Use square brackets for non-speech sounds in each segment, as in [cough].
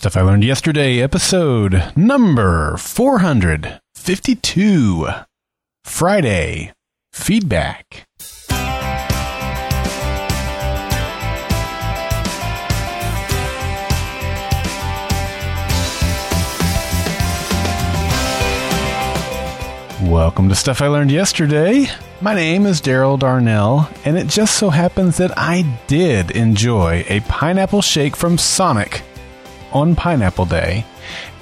Stuff I Learned Yesterday, episode number 452. Friday. Feedback. Welcome to Stuff I Learned Yesterday. My name is Daryl Darnell, and it just so happens that I did enjoy a pineapple shake from Sonic on Pineapple Day,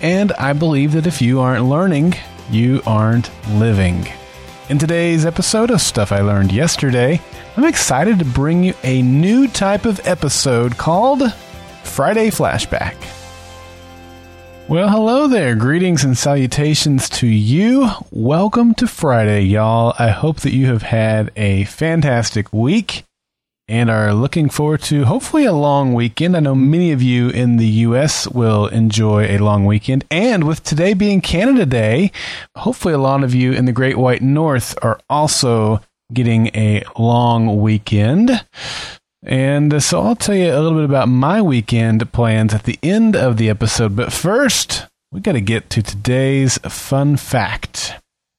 and I believe that if you aren't learning, you aren't living. In today's episode of Stuff I Learned Yesterday, I'm excited to bring you a new type of episode called Friday Flashback. Well, hello there. Greetings and salutations to you. Welcome to Friday, y'all. I hope that you have had a fantastic week and are looking forward to hopefully a long weekend. I know many of you in the U.S. will enjoy a long weekend. And with today being Canada Day, hopefully a lot of you in the Great White North are also getting a long weekend. And so I'll tell you a little bit about my weekend plans at the end of the episode. But first, we got to get to today's fun fact.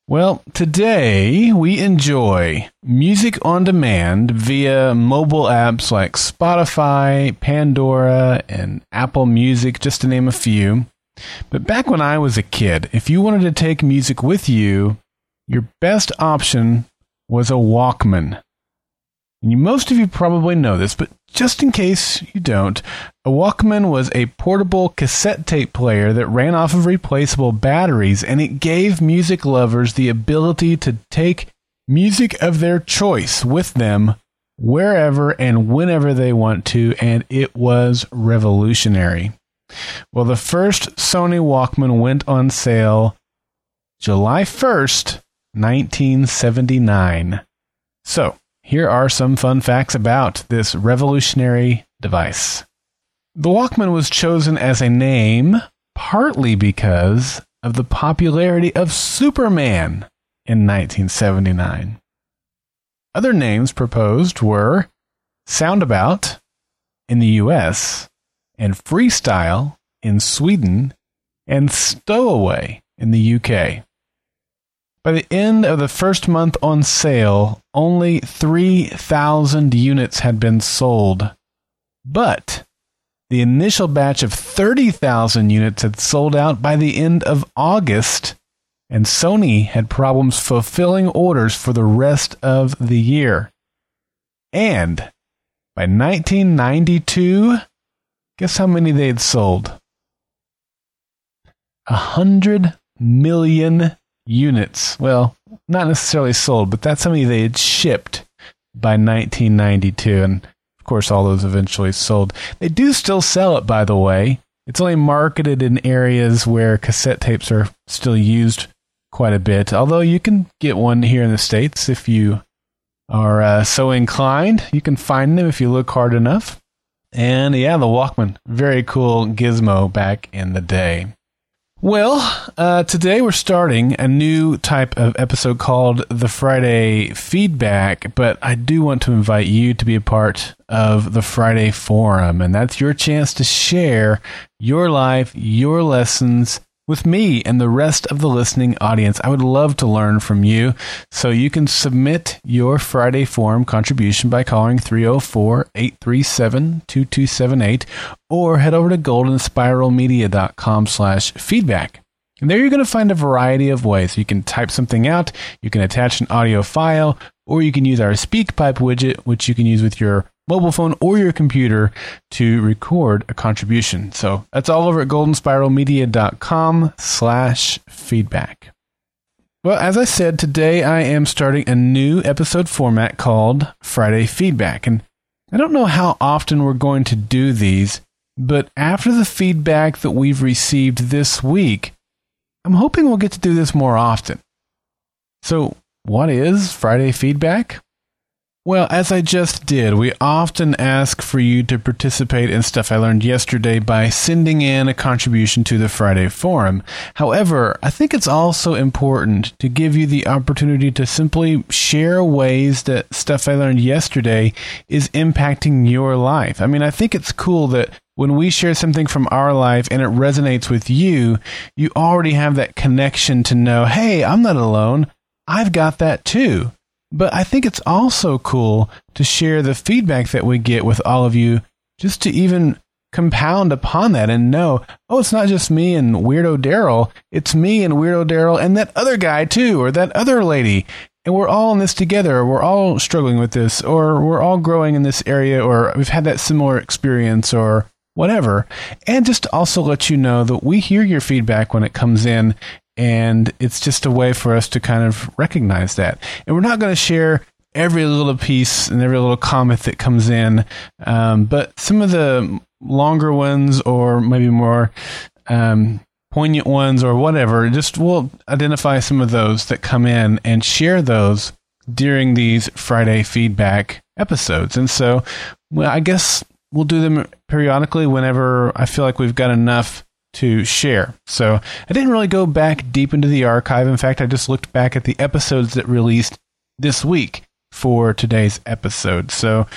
Well, today we enjoy music on demand via mobile apps like Spotify, Pandora, and Apple Music, just to name a few. But back when I was a kid, if you wanted to take music with you, your best option was a Walkman. And you, most of you probably know this, but just in case you don't, a Walkman was a portable cassette tape player that ran off of replaceable batteries, and it gave music lovers the ability to take music of their choice with them wherever and whenever they want to, and it was revolutionary. Well, the first Sony Walkman went on sale July 1st, 1979. So, here are some fun facts about this revolutionary device. The Walkman was chosen as a name partly because of the popularity of Superman in 1979. Other names proposed were Soundabout in the US, and Freestyle in Sweden, and Stowaway in the UK. By the end of the first month on sale, only 3,000 units had been sold. But the initial batch of 30,000 units had sold out by the end of August, and Sony had problems fulfilling orders for the rest of the year. And by 1992, guess how many they had sold? A hundred million units. Well, not necessarily sold, but that's how many they had shipped by 1992. And of course, all those eventually sold. They do still sell it, by the way. It's only marketed in areas where cassette tapes are still used quite a bit. Although you can get one here in the States if you are uh, so inclined. You can find them if you look hard enough. And yeah, the Walkman, very cool gizmo back in the day. Well, uh, today we're starting a new type of episode called the Friday Feedback, but I do want to invite you to be a part of the Friday Forum, and that's your chance to share your life, your lessons, with me and the rest of the listening audience. I would love to learn from you. So you can submit your Friday Forum contribution by calling 304 837 2278 or head over to goldenspiralmedia.com slash feedback. And there you're going to find a variety of ways. You can type something out, you can attach an audio file, or you can use our SpeakPipe widget, which you can use with your mobile phone or your computer to record a contribution. So that's all over at goldenspiralmedia.com slash feedback. Well, as I said, today I am starting a new episode format called Friday Feedback. And I don't know how often we're going to do these, but after the feedback that we've received this week, I'm hoping we'll get to do this more often. So, what is Friday Feedback? Well, as I just did, we often ask for you to participate in stuff I learned yesterday by sending in a contribution to the Friday Forum. However, I think it's also important to give you the opportunity to simply share ways that stuff I learned yesterday is impacting your life. I mean, I think it's cool that when we share something from our life and it resonates with you, you already have that connection to know, hey, I'm not alone. I've got that too. But I think it's also cool to share the feedback that we get with all of you, just to even compound upon that and know, oh, it's not just me and Weirdo Daryl, it's me and Weirdo Daryl and that other guy too, or that other lady. And we're all in this together. We're all struggling with this, or we're all growing in this area, or we've had that similar experience, or whatever. And just also let you know that we hear your feedback when it comes in and it's just a way for us to kind of recognize that. And we're not going to share every little piece and every little comment that comes in, um, but some of the longer ones or maybe more um, poignant ones or whatever, just we'll identify some of those that come in and share those during these Friday feedback episodes. And so, well, I guess we'll do them periodically whenever I feel like we've got enough to share. So I didn't really go back deep into the archive. In fact, I just looked back at the episodes that released this week for today's episode. So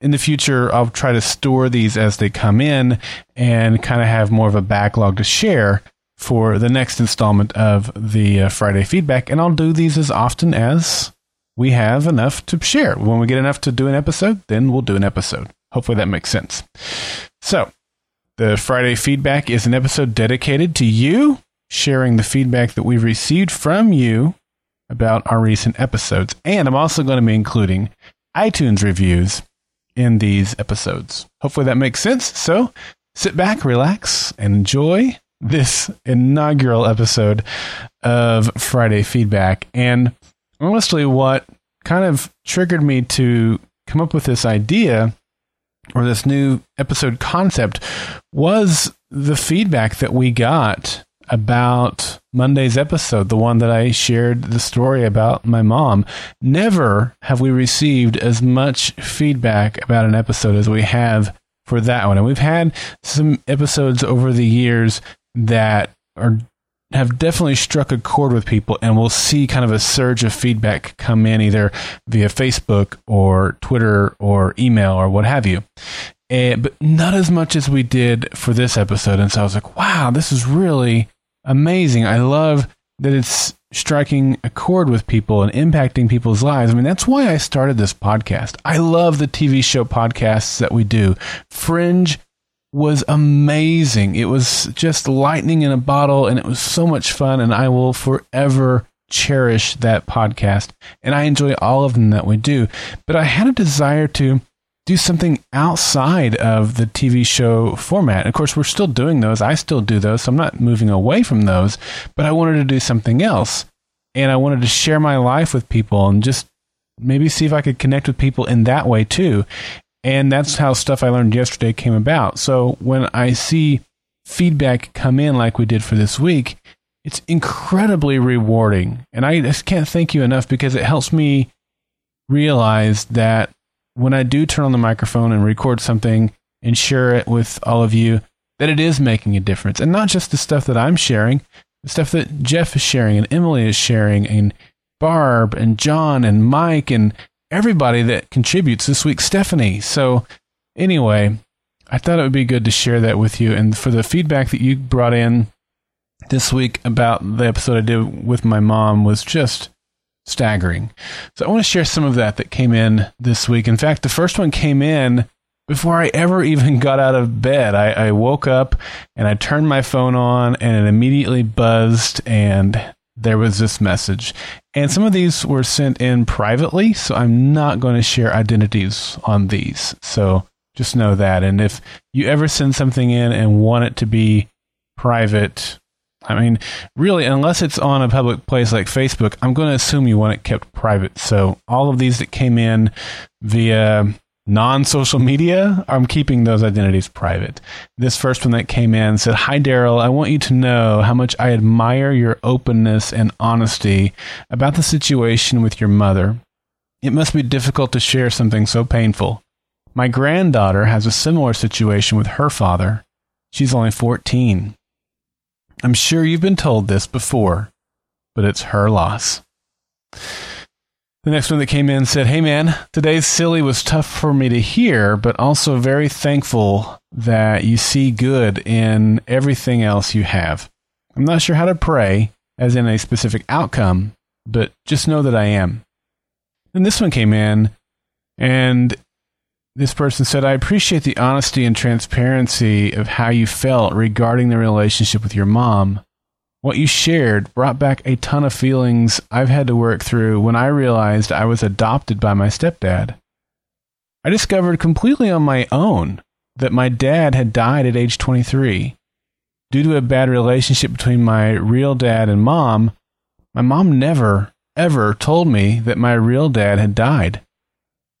in the future, I'll try to store these as they come in and kind of have more of a backlog to share for the next installment of the uh, Friday feedback. And I'll do these as often as we have enough to share. When we get enough to do an episode, then we'll do an episode. Hopefully that makes sense. So the Friday feedback is an episode dedicated to you, sharing the feedback that we've received from you about our recent episodes. And I'm also going to be including iTunes reviews in these episodes. Hopefully that makes sense. So sit back, relax, and enjoy this inaugural episode of Friday Feedback. And honestly, what kind of triggered me to come up with this idea or this new episode concept was the feedback that we got about Monday's episode, the one that I shared the story about my mom. Never have we received as much feedback about an episode as we have for that one. And we've had some episodes over the years that are have definitely struck a chord with people and we'll see kind of a surge of feedback come in either via Facebook or Twitter or email or what have you. And, but not as much as we did for this episode. And so I was like, wow, this is really amazing. I love that it's striking a chord with people and impacting people's lives. I mean, that's why I started this podcast. I love the TV show podcasts that we do. Fringe was amazing. It was just lightning in a bottle and it was so much fun. And I will forever cherish that podcast. And I enjoy all of them that we do. But I had a desire to do something outside of the TV show format. Of course, we're still doing those. I still do those. So I'm not moving away from those. But I wanted to do something else. And I wanted to share my life with people and just maybe see if I could connect with people in that way too. And that's how stuff I learned yesterday came about. So when I see feedback come in like we did for this week, it's incredibly rewarding. And I just can't thank you enough because it helps me realize that when I do turn on the microphone and record something and share it with all of you, that it is making a difference. And not just the stuff that I'm sharing, the stuff that Jeff is sharing and Emily is sharing and Barb and John and Mike and everybody that contributes this week, Stephanie. So, anyway, I thought it would be good to share that with you. And for the feedback that you brought in this week about the episode I did with my mom was just staggering. So, I want to share some of that that came in this week. In fact, the first one came in before I ever [laughs] even got out of bed. I, I woke up and I turned my phone on and it immediately buzzed and there was this message. And some of these were sent in privately, so I'm not going to share identities on these. So just know that. And if you ever send something in and want it to be private, I mean, really, unless it's on a public place like Facebook, I'm going to assume you want it kept private. So all of these that came in via non social media, I'm keeping those identities private. This first one that came in said, Hi, Daryl. I want you to know how much I admire your openness and honesty about the situation with your mother. It must be difficult to share something so painful. My granddaughter has a similar situation with her father. She's only 14. I'm sure you've been told this before, but it's her loss. The next one that came in said, Hey man, today's silly was tough for me to hear, but also very thankful that you see good in everything else you have. I'm not sure how to pray, as in a specific outcome, but just know that I am. And this one came in, and this person said, I appreciate the honesty and transparency of how you felt regarding the relationship with your mom. What you shared brought back a ton of feelings I've had to work through when I realized I was adopted by my stepdad. I discovered completely on my own that my dad had died at age 23. Due to a bad relationship between my real dad and mom, my mom never, ever told me that my real dad had died.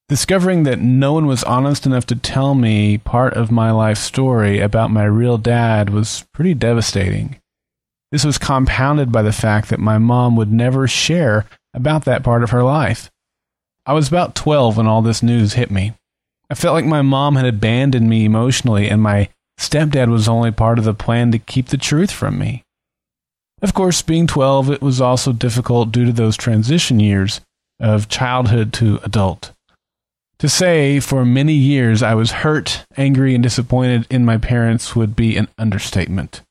Discovering that no one was honest enough to tell me part of my life story about my real dad was pretty devastating. This was compounded by the fact that my mom would never share about that part of her life. I was about 12 when all this news hit me. I felt like my mom had abandoned me emotionally, and my stepdad was only part of the plan to keep the truth from me. Of course, being 12, it was also difficult due to those transition years of childhood to adult. To say for many years I was hurt, angry, and disappointed in my parents would be an understatement.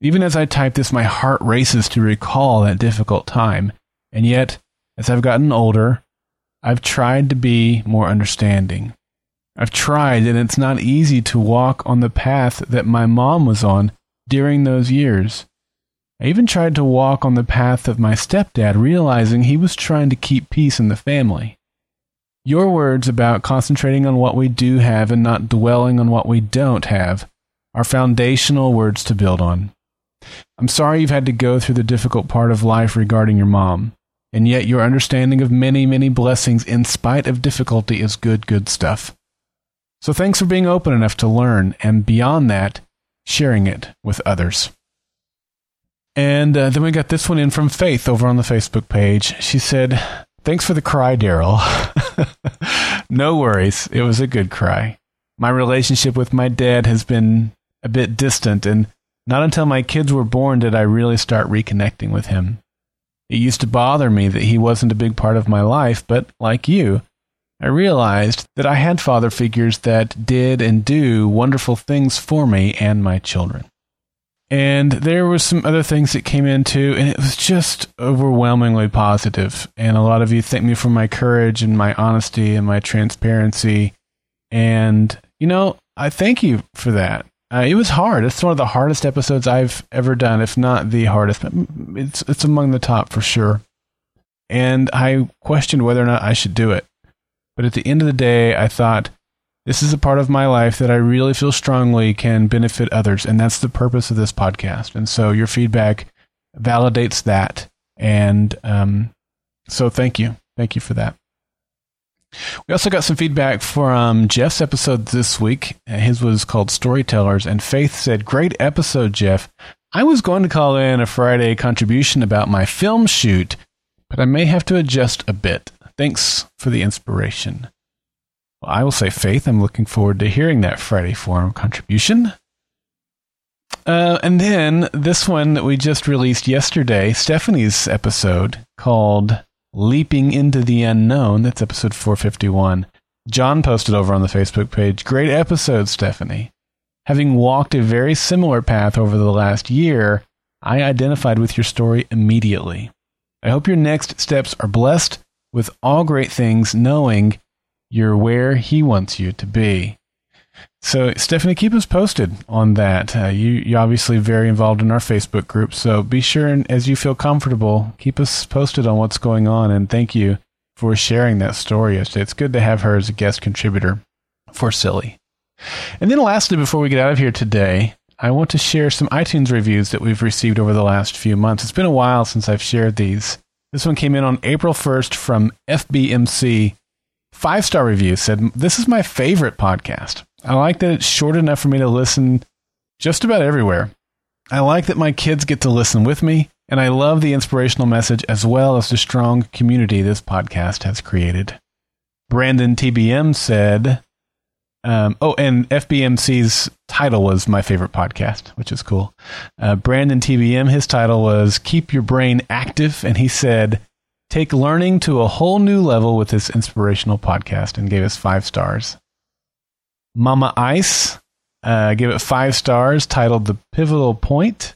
Even as I type this, my heart races to recall that difficult time. And yet, as I've gotten older, I've tried to be more understanding. I've tried, and it's not easy to walk on the path that my mom was on during those years. I even tried to walk on the path of my stepdad, realizing he was trying to keep peace in the family. Your words about concentrating on what we do have and not dwelling on what we don't have are foundational words to build on. I'm sorry you've had to go through the difficult part of life regarding your mom, and yet your understanding of many, many blessings in spite of difficulty is good, good stuff. So thanks for being open enough to learn, and beyond that, sharing it with others. And uh, then we got this one in from Faith over on the Facebook page. She said, Thanks for the cry, Daryl. [laughs] no worries. It was a good cry. My relationship with my dad has been a bit distant, and not until my kids were born did I really start reconnecting with him. It used to bother me that he wasn't a big part of my life, but like you, I realized that I had father figures that did and do wonderful things for me and my children. And there was some other things that came in too, and it was just overwhelmingly positive. And a lot of you thank me for my courage and my honesty and my transparency. And, you know, I thank you for that. Uh, it was hard. It's one of the hardest episodes I've ever done, if not the hardest. It's it's among the top for sure. And I questioned whether or not I should do it. But at the end of the day, I thought this is a part of my life that I really feel strongly can benefit others, and that's the purpose of this podcast. And so your feedback validates that, and um, so thank you, thank you for that. We also got some feedback from Jeff's episode this week. His was called Storytellers, and Faith said, Great episode, Jeff. I was going to call in a Friday contribution about my film shoot, but I may have to adjust a bit. Thanks for the inspiration. Well, I will say, Faith, I'm looking forward to hearing that Friday Forum contribution. Uh, and then this one that we just released yesterday, Stephanie's episode called Leaping into the Unknown. That's episode 451. John posted over on the Facebook page. Great episode, Stephanie. Having walked a very similar path over the last year, I identified with your story immediately. I hope your next steps are blessed with all great things, knowing you're where He wants you to be. So, Stephanie, keep us posted on that. Uh, you, you're obviously very involved in our Facebook group, so be sure and as you feel comfortable, keep us posted on what's going on. And thank you for sharing that story. It's good to have her as a guest contributor for Silly. And then, lastly, before we get out of here today, I want to share some iTunes reviews that we've received over the last few months. It's been a while since I've shared these. This one came in on April 1st from FBMC. Five star review said, This is my favorite podcast. I like that it's short enough for me to listen just about everywhere. I like that my kids get to listen with me. and I love the inspirational message as well as the strong community this podcast has created. Brandon TBM said, um, oh, and FBMC's title was my favorite podcast, which is cool. Uh, Brandon TBM, his title was Keep Your Brain Active. And he said, Take learning to a whole new level with this inspirational podcast and gave us five stars. Mama Ice uh, gave it five stars, titled The Pivotal Point.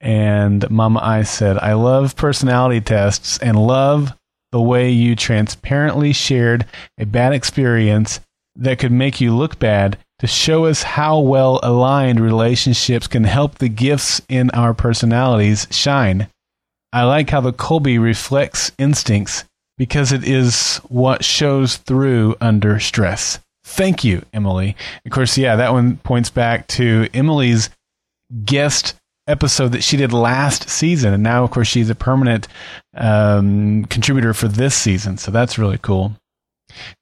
And Mama Ice said, I love personality tests and love the way you transparently shared a bad experience that could make you look bad to show us how well aligned relationships can help the gifts in our personalities shine. I like how the Kolbe reflects instincts because it is what shows through under stress. Thank you, Emily. Of course, yeah, that one points back to Emily's guest episode that she did last season. And now, of course, she's a permanent um, contributor for this season. So that's really cool.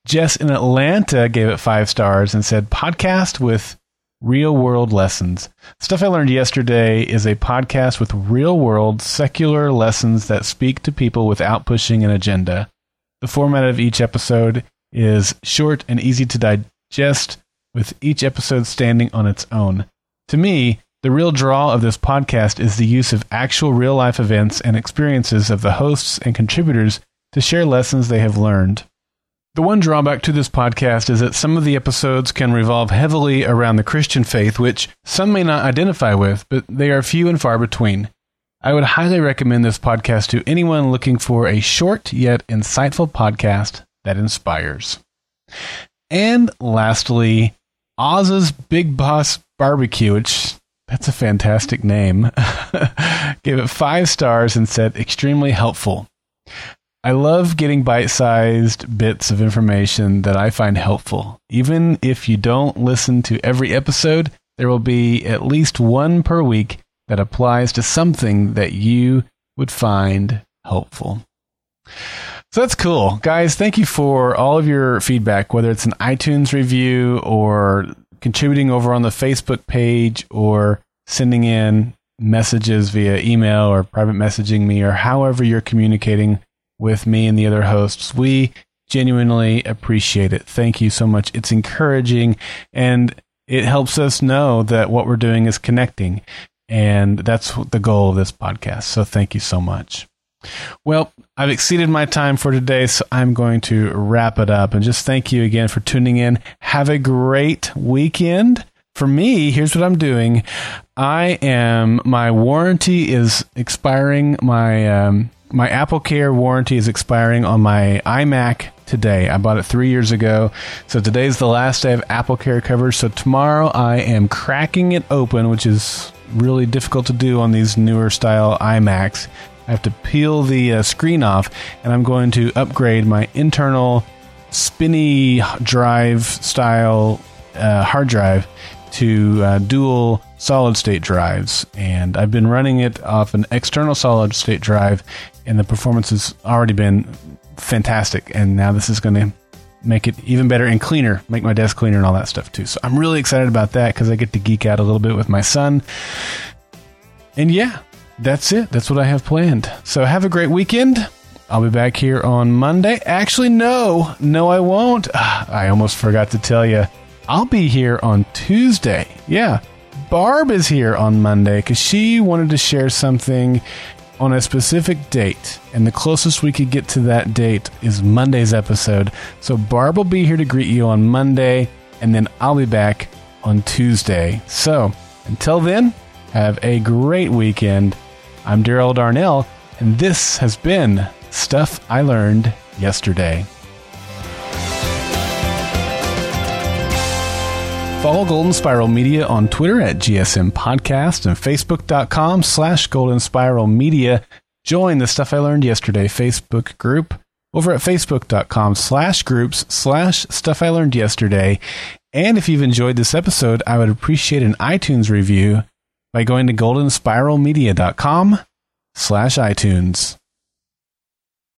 Jess in Atlanta gave it five stars and said, podcast with real world lessons. Stuff I learned yesterday is a podcast with real world secular lessons that speak to people without pushing an agenda. The format of each episode is short and easy to digest, with each episode standing on its own. To me, the real draw of this podcast is the use of actual real life events and experiences of the hosts and contributors to share lessons they have learned. The one drawback to this podcast is that some of the episodes can revolve heavily around the Christian faith, which some may not identify with, but they are few and far between. I would highly recommend this podcast to anyone looking for a short yet insightful podcast that inspires. And lastly, Oz's Big Boss Barbecue, which that's a fantastic name, [laughs] gave it five stars and said extremely helpful. I love getting bite sized bits of information that I find helpful. Even if you don't listen to every episode, there will be at least one per week that applies to something that you would find helpful. So that's cool. Guys, thank you for all of your feedback, whether it's an iTunes review or contributing over on the Facebook page or sending in messages via email or private messaging me or however you're communicating with me and the other hosts. We genuinely appreciate it. Thank you so much. It's encouraging and it helps us know that what we're doing is connecting. And that's the goal of this podcast. So thank you so much. Well, I've exceeded my time for today, so I'm going to wrap it up and just thank you again for tuning in. Have a great weekend. For me, here's what I'm doing. I am, my warranty is expiring. My, um, my Apple Care warranty is expiring on my iMac today. I bought it three years ago. So today's the last day of Apple Care coverage. So tomorrow I am cracking it open, which is really difficult to do on these newer style iMacs. I have to peel the uh, screen off, and I'm going to upgrade my internal spinny drive style uh, hard drive to uh, dual solid state drives. And I've been running it off an external solid state drive, and the performance has already been fantastic. And now this is going to make it even better and cleaner, make my desk cleaner and all that stuff too. So I'm really excited about that because I get to geek out a little bit with my son. And yeah, that's it. That's what I have planned. So have a great weekend. I'll be back here on Monday. Actually, no, no, I won't. [sighs] I almost forgot to tell you. I'll be here on Tuesday. Yeah, Barb is here on Monday because she wanted to share something on a specific date, and the closest we could get to that date is Monday's episode. So Barb will be here to greet you on Monday, and then I'll be back on Tuesday. So until then, have a great weekend. I'm Daryl Darnell, and this has been Stuff I Learned Yesterday. Follow Golden Spiral Media on Twitter at GSM Podcast and Facebook.com slash Golden Spiral Media. Join the Stuff I Learned Yesterday Facebook group over at Facebook.com slash groups slash Stuff I Learned Yesterday. And if you've enjoyed this episode, I would appreciate an iTunes review by going to goldenspiralmedia.com slash iTunes.